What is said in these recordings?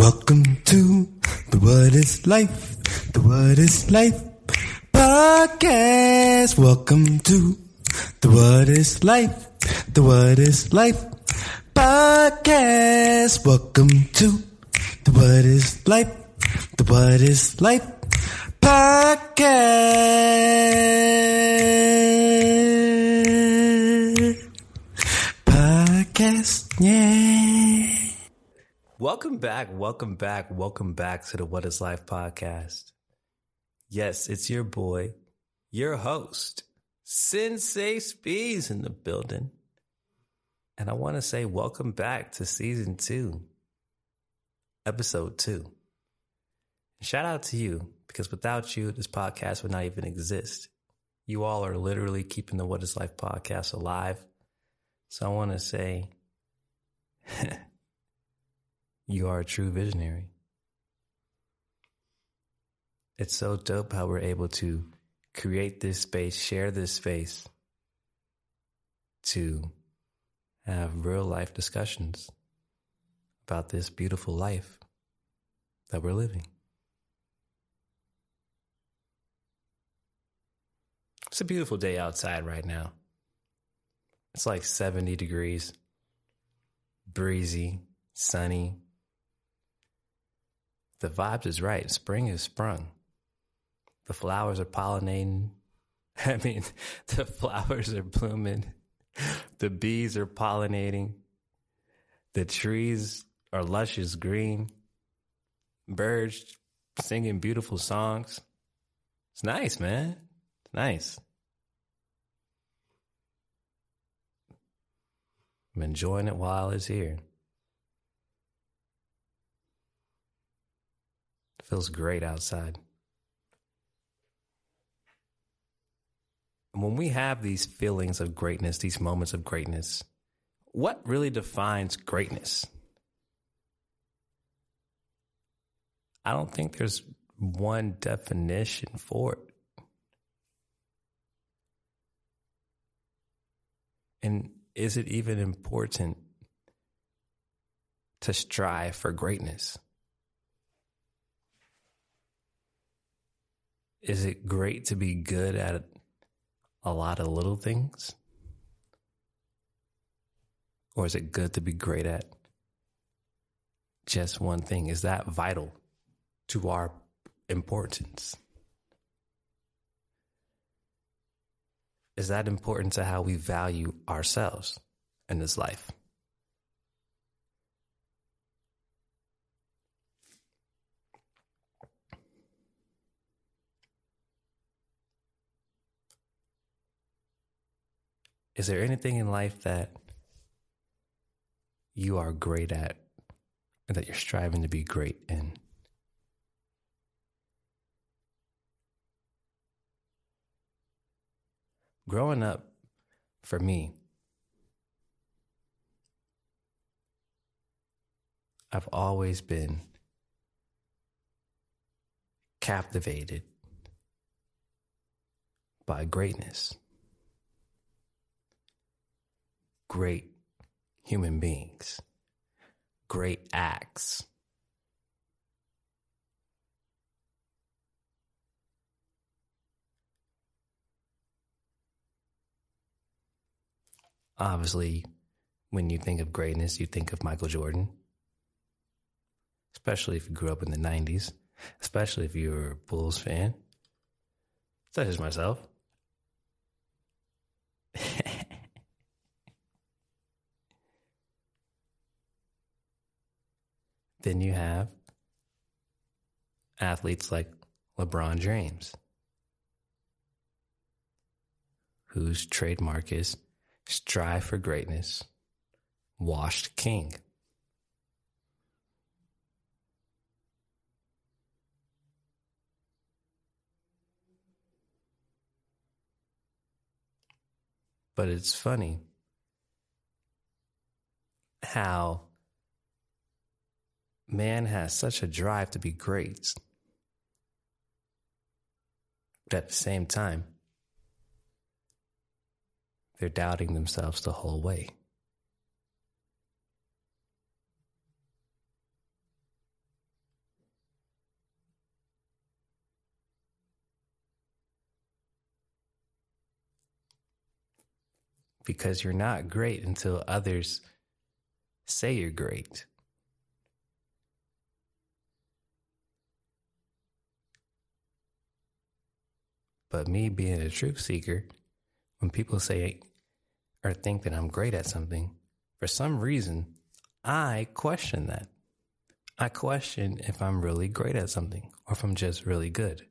Welcome to the What is Life, the What is Life podcast. Welcome to the What is Life, the What is Life podcast. Welcome to the What is Life, the What is Life podcast. Podcast, yeah. Welcome back, welcome back, welcome back to the What is Life podcast. Yes, it's your boy, your host, Sensei Speeds in the building. And I want to say welcome back to season two, episode two. Shout out to you because without you, this podcast would not even exist. You all are literally keeping the What is Life podcast alive. So I want to say, you are a true visionary. It's so dope how we're able to create this space, share this space to have real life discussions about this beautiful life that we're living. It's a beautiful day outside right now. It's like 70 degrees, breezy, sunny. The vibes is right. Spring is sprung. The flowers are pollinating. I mean, the flowers are blooming. The bees are pollinating. The trees are luscious green. Birds singing beautiful songs. It's nice, man. It's nice. I'm enjoying it while it's here. Feels great outside. When we have these feelings of greatness, these moments of greatness, what really defines greatness? I don't think there's one definition for it. And is it even important to strive for greatness? Is it great to be good at a lot of little things? Or is it good to be great at just one thing? Is that vital to our importance? Is that important to how we value ourselves in this life? Is there anything in life that you are great at and that you're striving to be great in? Growing up, for me, I've always been captivated by greatness. Great human beings, great acts. Obviously, when you think of greatness, you think of Michael Jordan, especially if you grew up in the 90s, especially if you're a Bulls fan, such as myself. then you have athletes like LeBron James, whose trademark is strive for greatness, washed king. But it's funny how man has such a drive to be great. But at the same time, they're doubting themselves the whole way. Because you're not great until others say you're great. But me being a truth seeker, when people say or think that I'm great at something, for some reason, I question that. I question if I'm really great at something or if I'm just really good.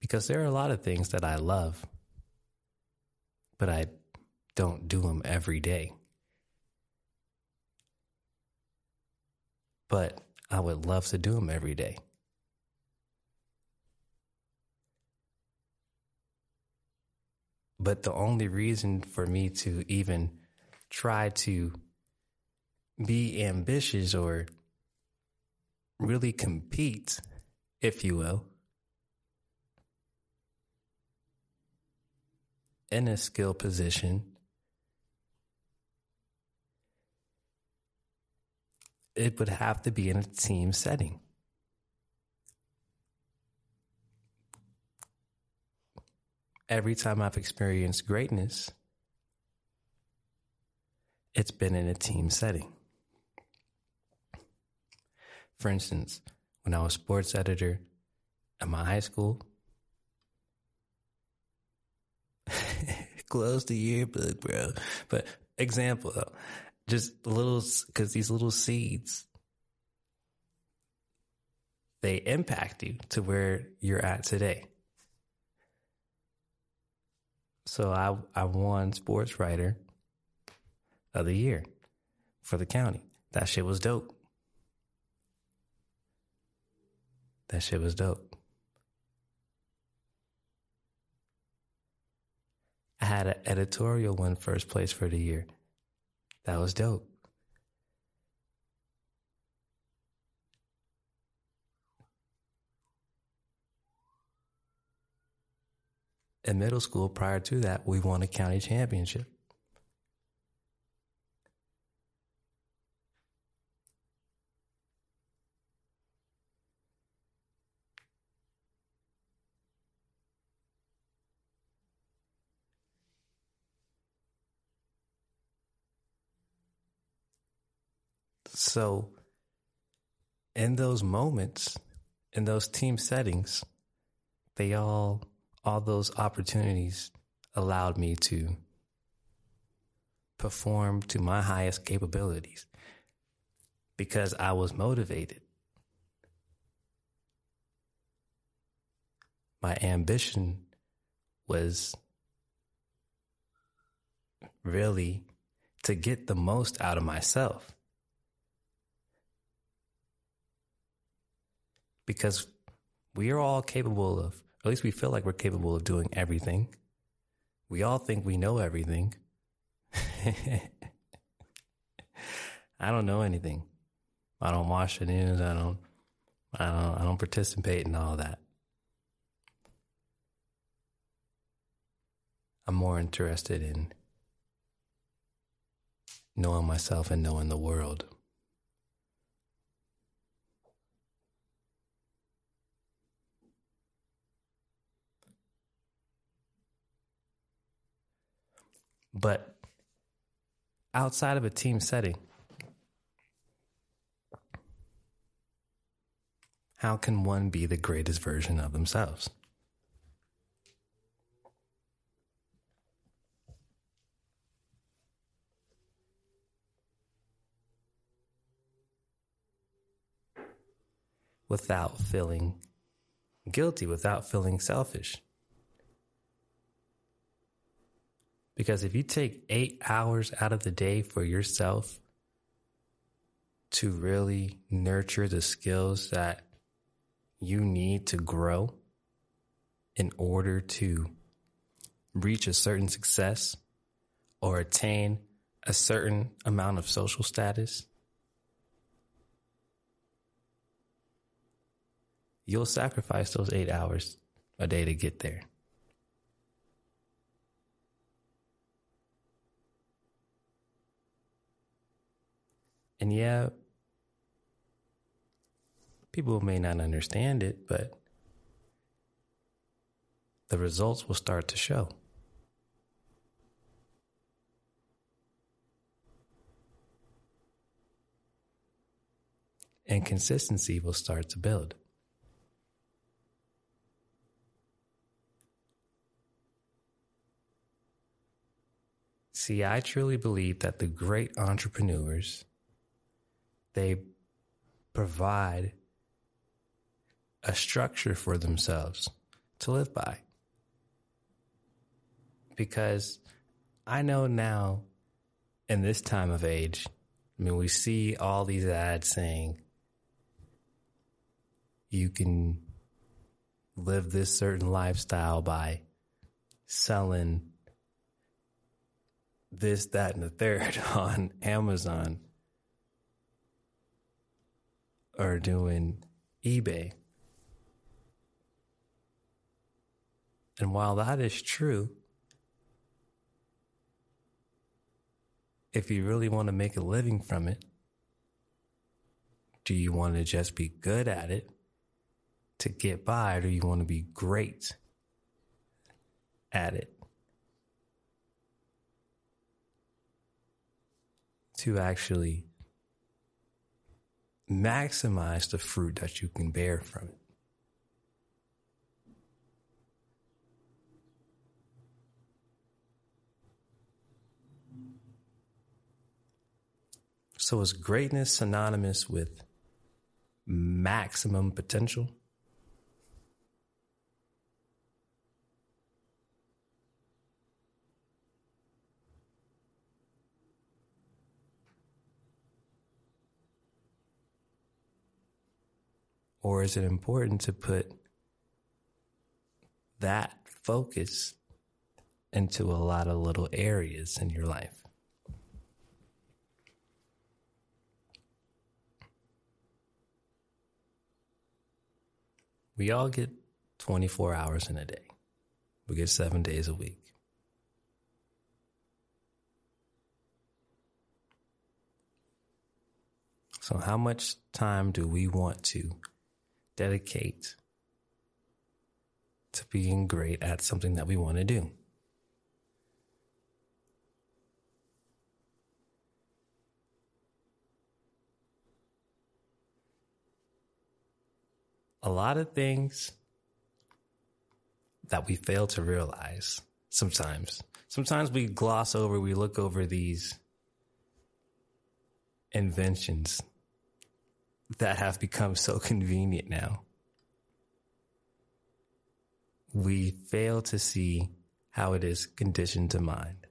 Because there are a lot of things that I love, but I don't do them every day. But I would love to do them every day. But the only reason for me to even try to be ambitious or really compete, if you will, in a skill position it would have to be in a team setting. Every time I've experienced greatness, it's been in a team setting. For instance, when I was sports editor at my high school, close the yearbook, bro. But example, though, just little, because these little seeds, they impact you to where you're at today. So I I won sports writer of the year for the county. That shit was dope. That shit was dope. I had an editorial win first place for the year. That was dope. In middle school, prior to that, we won a county championship. So, in those moments, in those team settings, they all, all those opportunities allowed me to perform to my highest capabilities because I was motivated. My ambition was really to get the most out of myself. Because we are all capable of, at least we feel like we're capable of doing everything. We all think we know everything. I don't know anything. I don't watch the news. I don't, I don't, I don't participate in all that. I'm more interested in knowing myself and knowing the world. But outside of a team setting, how can one be the greatest version of themselves? Without feeling guilty, without feeling selfish. Because if you take eight hours out of the day for yourself to really nurture the skills that you need to grow in order to reach a certain success or attain a certain amount of social status, you'll sacrifice those eight hours a day to get there. And yeah, people may not understand it, but the results will start to show. And consistency will start to build. See, I truly believe that the great entrepreneurs they provide a structure for themselves to live by. Because I know now in this time of age, I mean, we see all these ads saying you can live this certain lifestyle by selling this, that, and the third on Amazon or doing eBay. And while that is true, if you really want to make a living from it, do you want to just be good at it to get by, or do you want to be great at it to actually maximize the fruit that you can bear from it? So is greatness synonymous with maximum potential? Or is it important to put that focus into a lot of little areas in your life? We all get 24 hours in a day. We get seven days a week. So, how much time do we want to dedicate to being great at something that we want to do? a lot of things that we fail to realize sometimes. Sometimes we gloss over, we look over these inventions that have become so convenient now. We fail to see how it is conditioned to mind,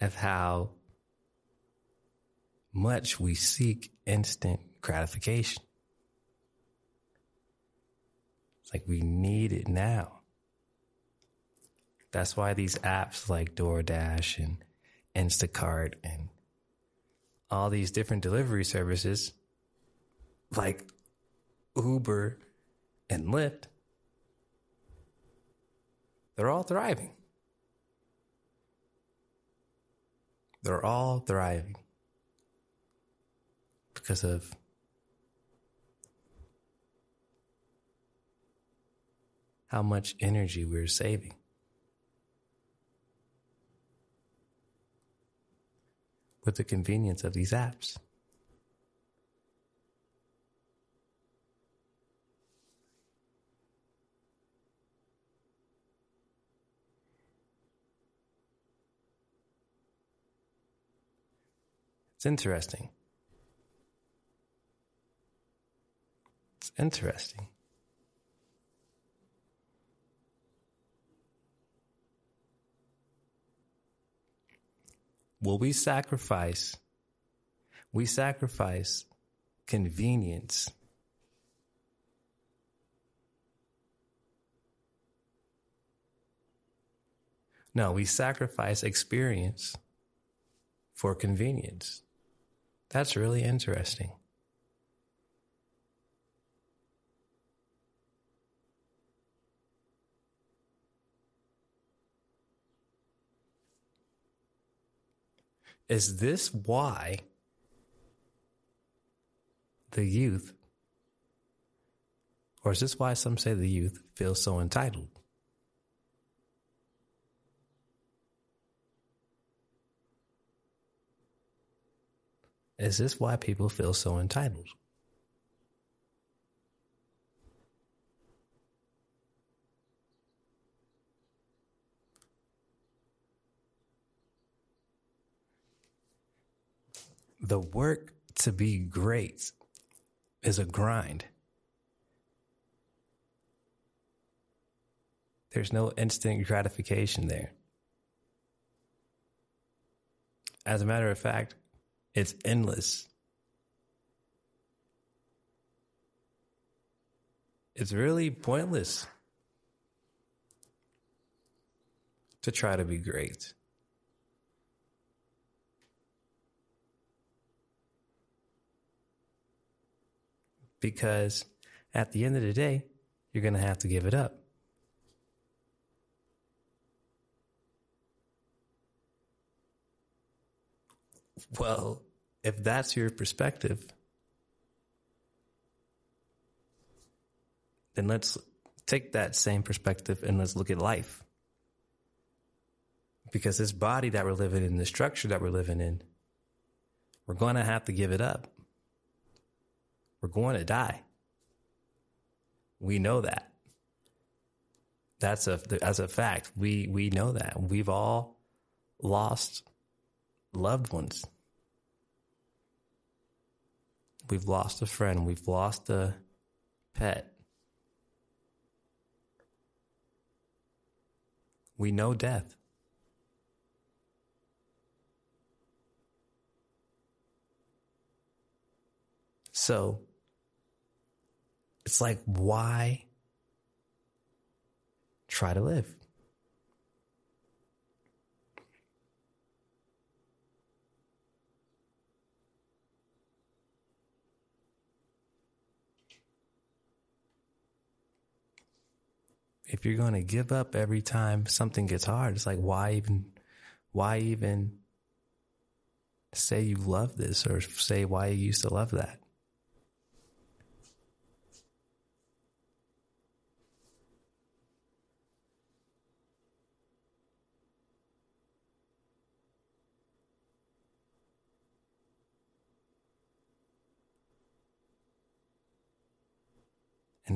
of how much we seek instant gratification. It's like we need it now. That's why these apps like DoorDash and Instacart and all these different delivery services like Uber and Lyft, they're all thriving. They're all thriving because of how much energy we're saving. With the convenience of these apps. It's interesting. It's interesting. Will we sacrifice? We sacrifice convenience. No, we sacrifice experience for convenience. That's really interesting. Is this why the youth Or is this why some say the youth feel so entitled? Is this why people feel so entitled? The work to be great is a grind. There's no instant gratification there. As a matter of fact, it's endless. It's really pointless to try to be great. Because at the end of the day, you're going to have to give it up. Well, if that's your perspective, then let's take that same perspective and let's look at life. Because this body that we're living in, the structure that we're living in, we're going to have to give it up. We're going to die. We know that. That's a as a fact. We we know that. We've all lost loved ones. We've lost a friend. We've lost a pet. We know death. So it's like, why try to live? if you're going to give up every time something gets hard, it's like, why even, why even say you love this or say why you used to love that?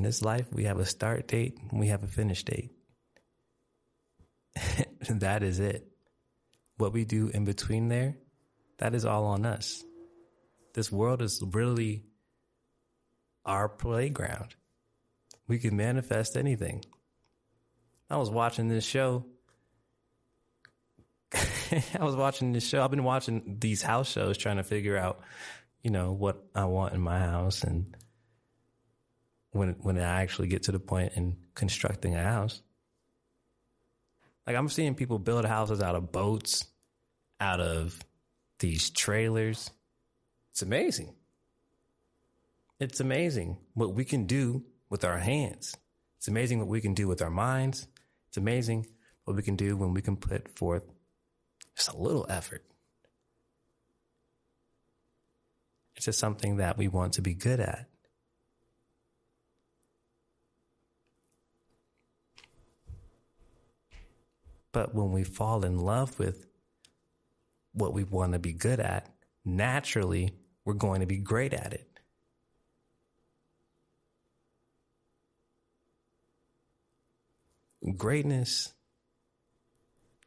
In this life, we have a start date and we have a finish date. that is it. What we do in between there, that is all on us. This world is really our playground. We can manifest anything. I was watching this show. I was watching this show. I've been watching these house shows trying to figure out, you know, what I want in my house and when when I actually get to the point in constructing a house. Like I'm seeing people build houses out of boats, out of these trailers. It's amazing. It's amazing what we can do with our hands. It's amazing what we can do with our minds. It's amazing what we can do when we can put forth just a little effort. It's just something that we want to be good at. But when we fall in love with what we want to be good at, naturally, we're going to be great at it. Greatness,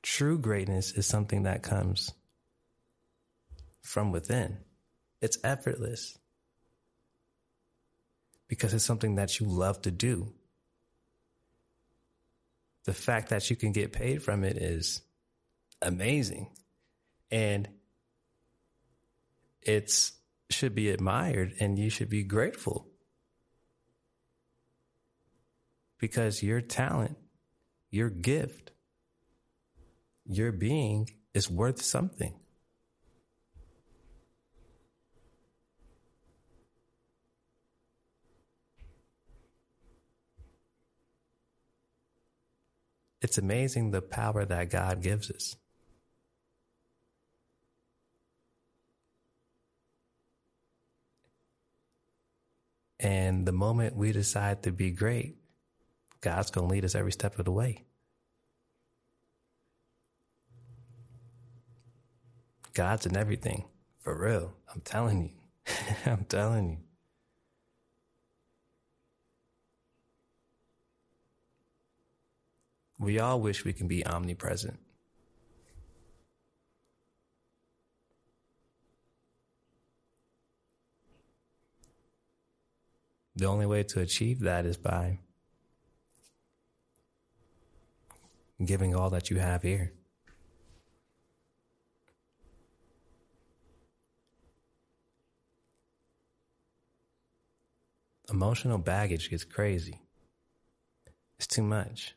true greatness, is something that comes from within. It's effortless because it's something that you love to do the fact that you can get paid from it is amazing. And it's should be admired and you should be grateful. Because your talent, your gift, your being is worth something. It's amazing the power that God gives us. And the moment we decide to be great, God's going to lead us every step of the way. God's in everything. For real. I'm telling you. I'm telling you. We all wish we can be omnipresent. The only way to achieve that is by giving all that you have here. Emotional baggage gets crazy. It's too much.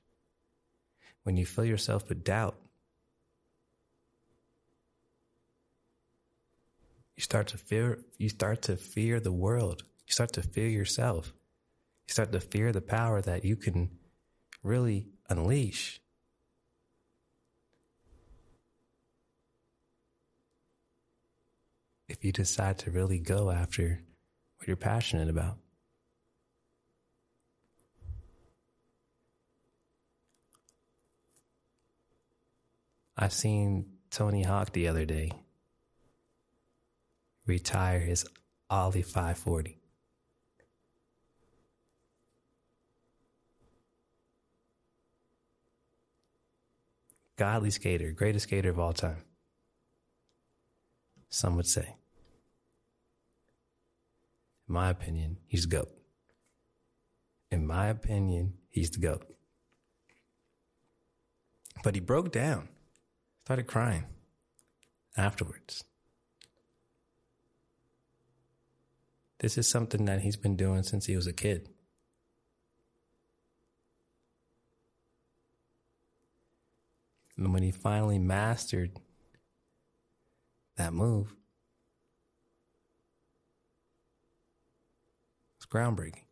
When you fill yourself with doubt, you start to fear you start to fear the world. You start to fear yourself. You start to fear the power that you can really unleash. If you decide to really go after what you're passionate about. I seen Tony Hawk the other day retire his Ollie 540. Godly skater, greatest skater of all time. Some would say. In my opinion, he's GOAT. In my opinion, he's the GOAT. But he broke down started crying afterwards. This is something that he's been doing since he was a kid. And when he finally mastered that move, it's groundbreaking.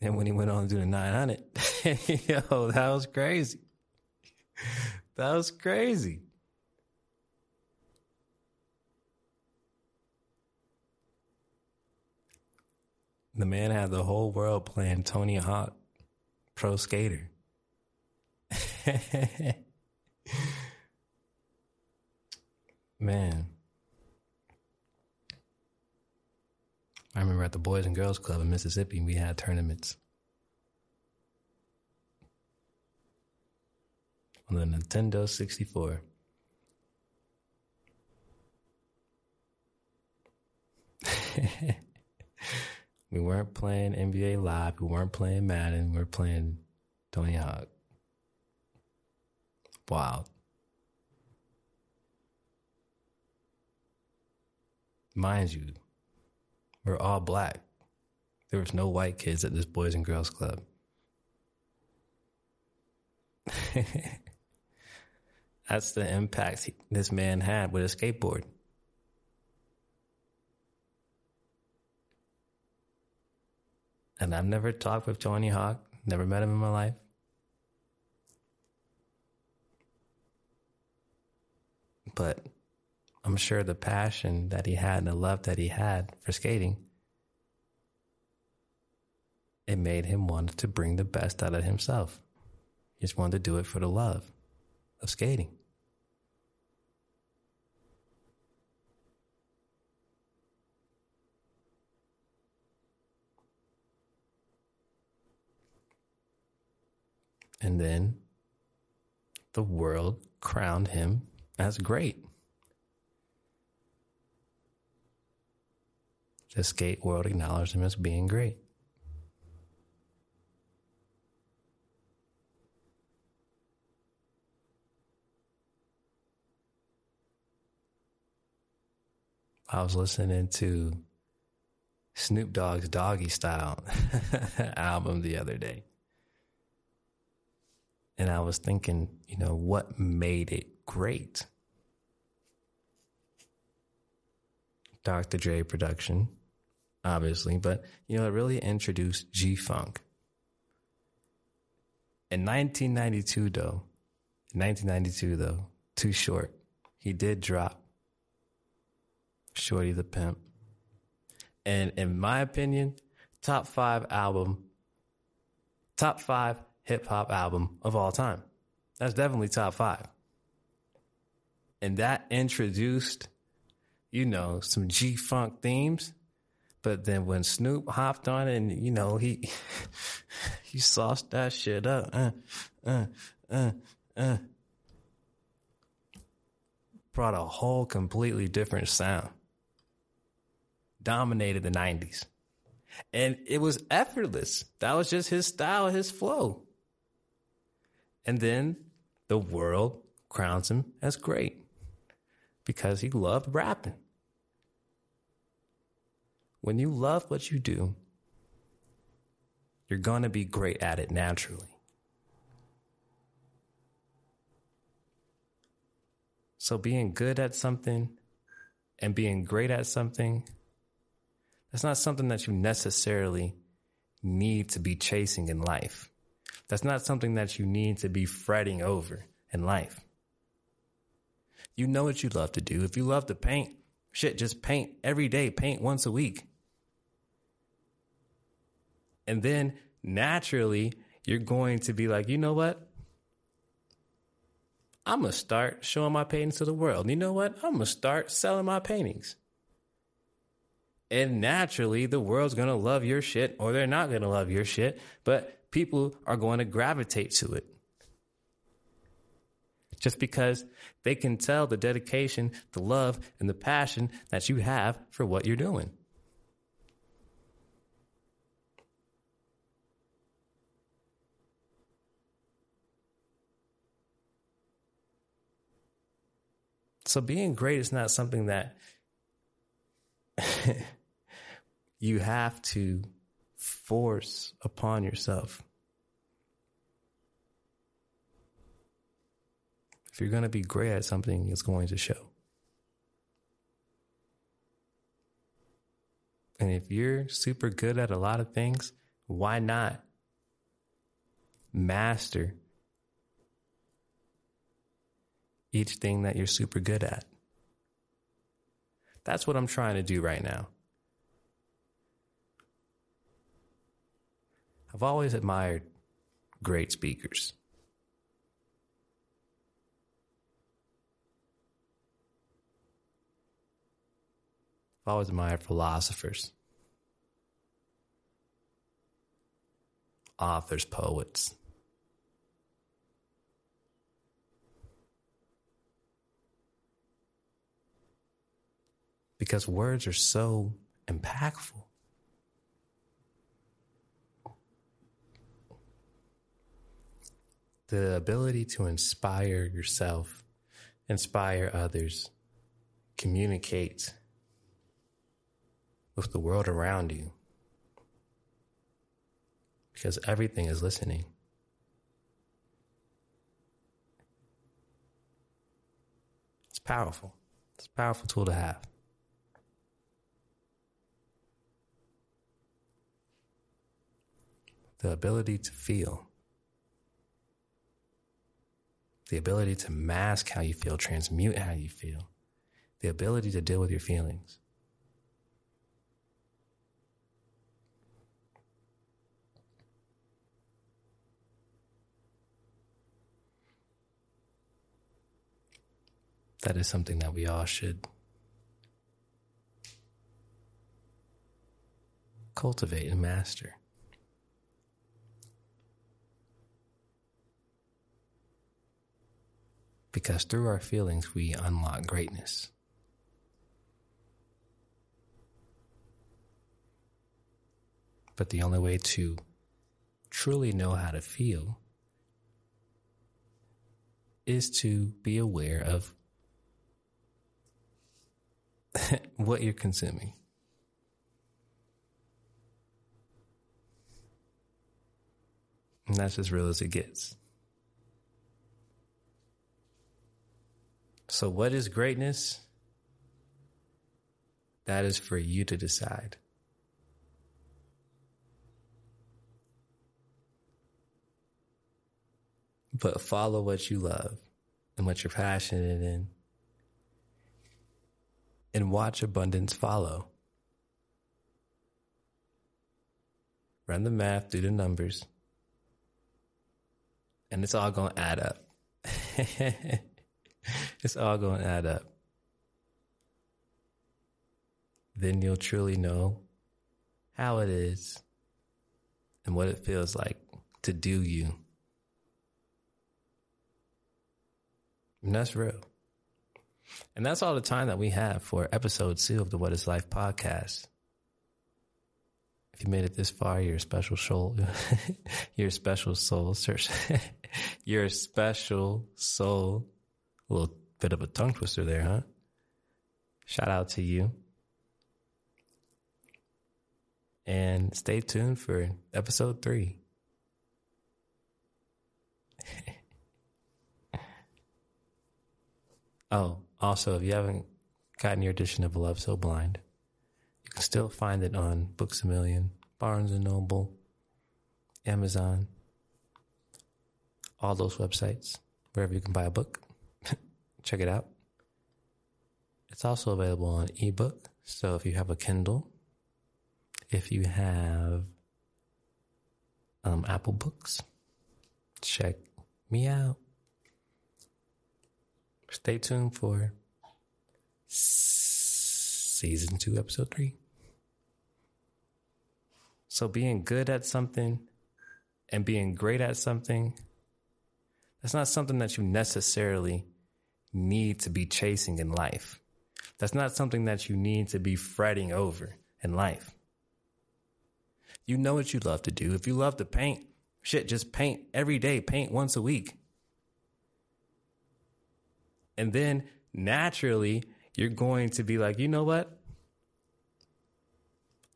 And when he went on to do the 900, yo, that was crazy. That was crazy. The man had the whole world playing Tony Hawk, pro skater. man. I remember at the Boys and Girls Club in Mississippi, we had tournaments. On the Nintendo 64. we weren't playing NBA Live. We weren't playing Madden. We were playing Tony Hawk. Wild. Mind you, we're all black. There was no white kids at this Boys and Girls Club. That's the impact this man had with a skateboard. And I've never talked with Tony Hawk, never met him in my life. But I'm sure the passion that he had and the love that he had for skating, it made him want to bring the best out of himself. He just wanted to do it for the love of skating. And then the world crowned him as great. The skate world acknowledged him as being great. I was listening to Snoop Dogg's Doggystyle album the other day. And I was thinking, you know, what made it great? Dr. Dre production, obviously, but you know, it really introduced G Funk. In 1992, though, 1992, though, Too Short, he did drop Shorty the Pimp And in my opinion, top five album, top five hip hop album of all time. That's definitely top five. And that introduced, you know, some G Funk themes. But then when Snoop hopped on and, you know, he, he sauced that shit up. Uh, uh, uh, uh, brought a whole completely different sound. Dominated the 90s. And it was effortless. That was just his style, his flow. And then the world crowns him as great because he loved rapping. When you love what you do, you're going to be great at it naturally. So being good at something and being great at something, that's not something that you necessarily need to be chasing in life. That's not something that you need to be fretting over in life. You know what you love to do. If you love to paint, shit, just paint every day, paint once a week. And then naturally, you're going to be like, you know what? I'm going to start showing my paintings to the world. You know what? I'm going to start selling my paintings. And naturally, the world's going to love your shit or they're not going to love your shit, but people are going to gravitate to it. Just because they can tell the dedication, the love, and the passion that you have for what you're doing. So being great is not something that you have to force upon yourself. If you're going to be great at something, it's going to show. And if you're super good at a lot of things, why not master each thing that you're super good at. That's what I'm trying to do right now. I've always admired great speakers. I've always admired philosophers, authors, poets. Because words are so impactful. The ability to inspire yourself, inspire others, communicate with the world around you. Because everything is listening. It's powerful. It's a powerful tool to have. The ability to feel, the ability to mask how you feel, transmute how you feel, the ability to deal with your feelings. That is something that we all should cultivate and master. Because through our feelings, we unlock greatness. But the only way to truly know how to feel is to be aware of what you're consuming. And that's as real as it gets. So, what is greatness? That is for you to decide. But follow what you love and what you're passionate in, and watch abundance follow. run the math, do the numbers, and it's all going to add up. it's all going to add up. Then you'll truly know how it is and what it feels like to do you. And that's real. And that's all the time that we have for episode two of the What is Life podcast. If you made it this far, you're a special soul. you're a special soul. Search. you're a special soul. Little bit of a tongue twister there, huh? Shout out to you. And stay tuned for episode three. oh, also, if you haven't gotten your edition of Love So Blind, you can still find it on Books a Million, Barnes and Noble, Amazon, all those websites, wherever you can buy a book. Check it out. It's also available on ebook. So if you have a Kindle, if you have um, Apple Books, check me out. Stay tuned for season two, episode three. So, being good at something and being great at something, that's not something that you necessarily need to be chasing in life. That's not something that you need to be fretting over in life. You know what you love to do. If you love to paint, shit, just paint every day, paint once a week. And then naturally, you're going to be like, you know what?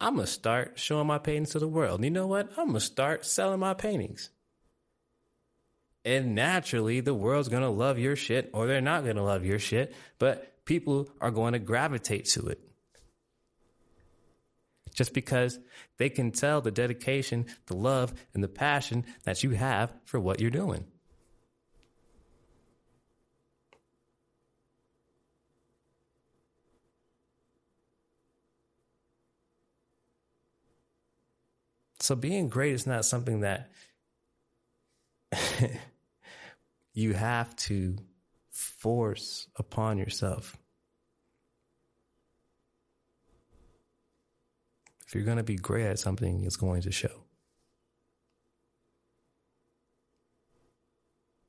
I'm going to start showing my paintings to the world. You know what? I'm going to start selling my paintings. And naturally, the world's going to love your shit or they're not going to love your shit, but people are going to gravitate to it. Just because they can tell the dedication, the love, and the passion that you have for what you're doing. So being great is not something that you have to force upon yourself. If you're going to be great at something, it's going to show.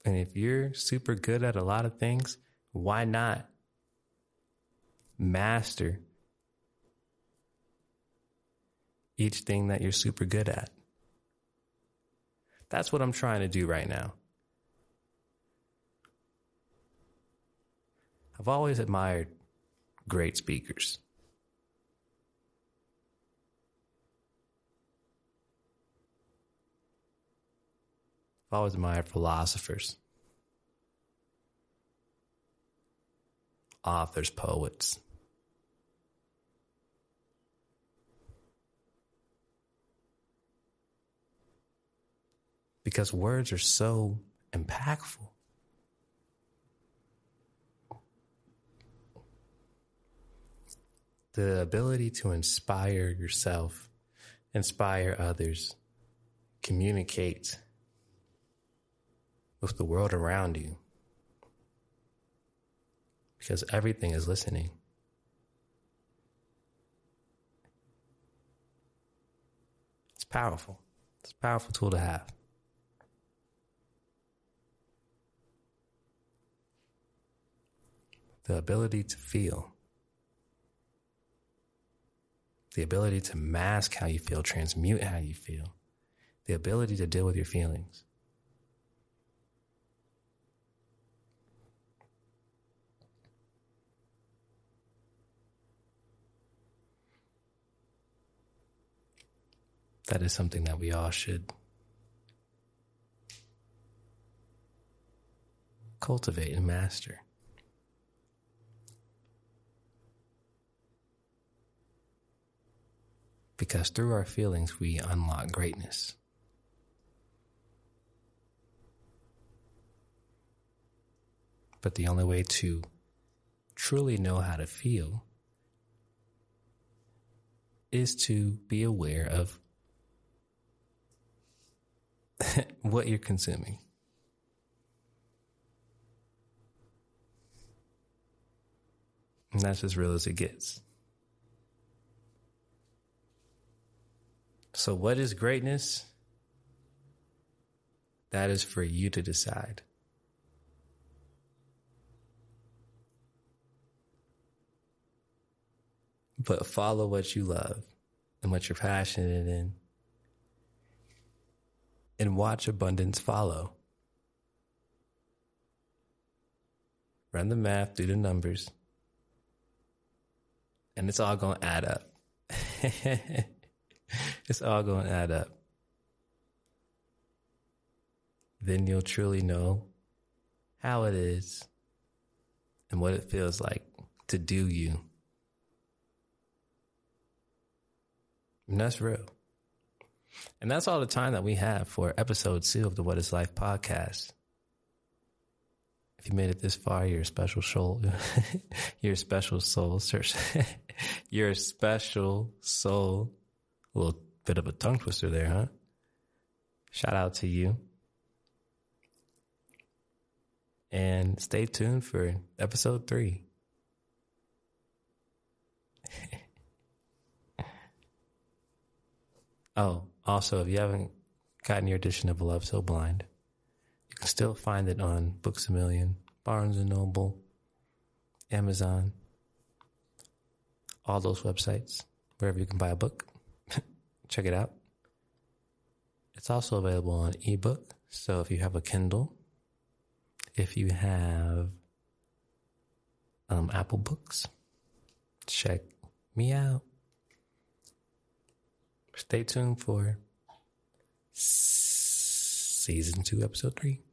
And if you're super good at a lot of things, why not master each thing that you're super good at. That's what I'm trying to do right now. I've always admired great speakers. I've always admired philosophers, authors, poets. because words are so impactful. The ability to inspire yourself, inspire others, communicate with the world around you. Because everything is listening. It's powerful. It's a powerful tool to have. the ability to feel, the ability to mask how you feel, transmute how you feel, the ability to deal with your feelings. That is something that we all should cultivate and master. Because through our feelings we unlock greatness. But the only way to truly know how to feel is to be aware of what you're consuming. And that's as real as it gets. So, what is greatness? That is for you to decide. But follow what you love and what you're passionate in. And watch abundance follow. Run the math, do the numbers, and it's all going to add up. it's all going to add up. Then you'll truly know how it is and what it feels like to do you. And that's real. And that's all the time that we have for episode two of the What is Life podcast. If you made it this far, you're a special soul. you're a special soul. Search. you're a special soul. A little bit of a tongue twister there, huh? Shout out to you. And stay tuned for episode three. oh, also, if you haven't gotten your edition of Love So Blind, you can still find it on Books a Million, Barnes and Noble, Amazon, all those websites, wherever you can buy a book. Check it out. It's also available on ebook. So if you have a Kindle, if you have um, Apple Books, check me out. Stay tuned for season two, episode three.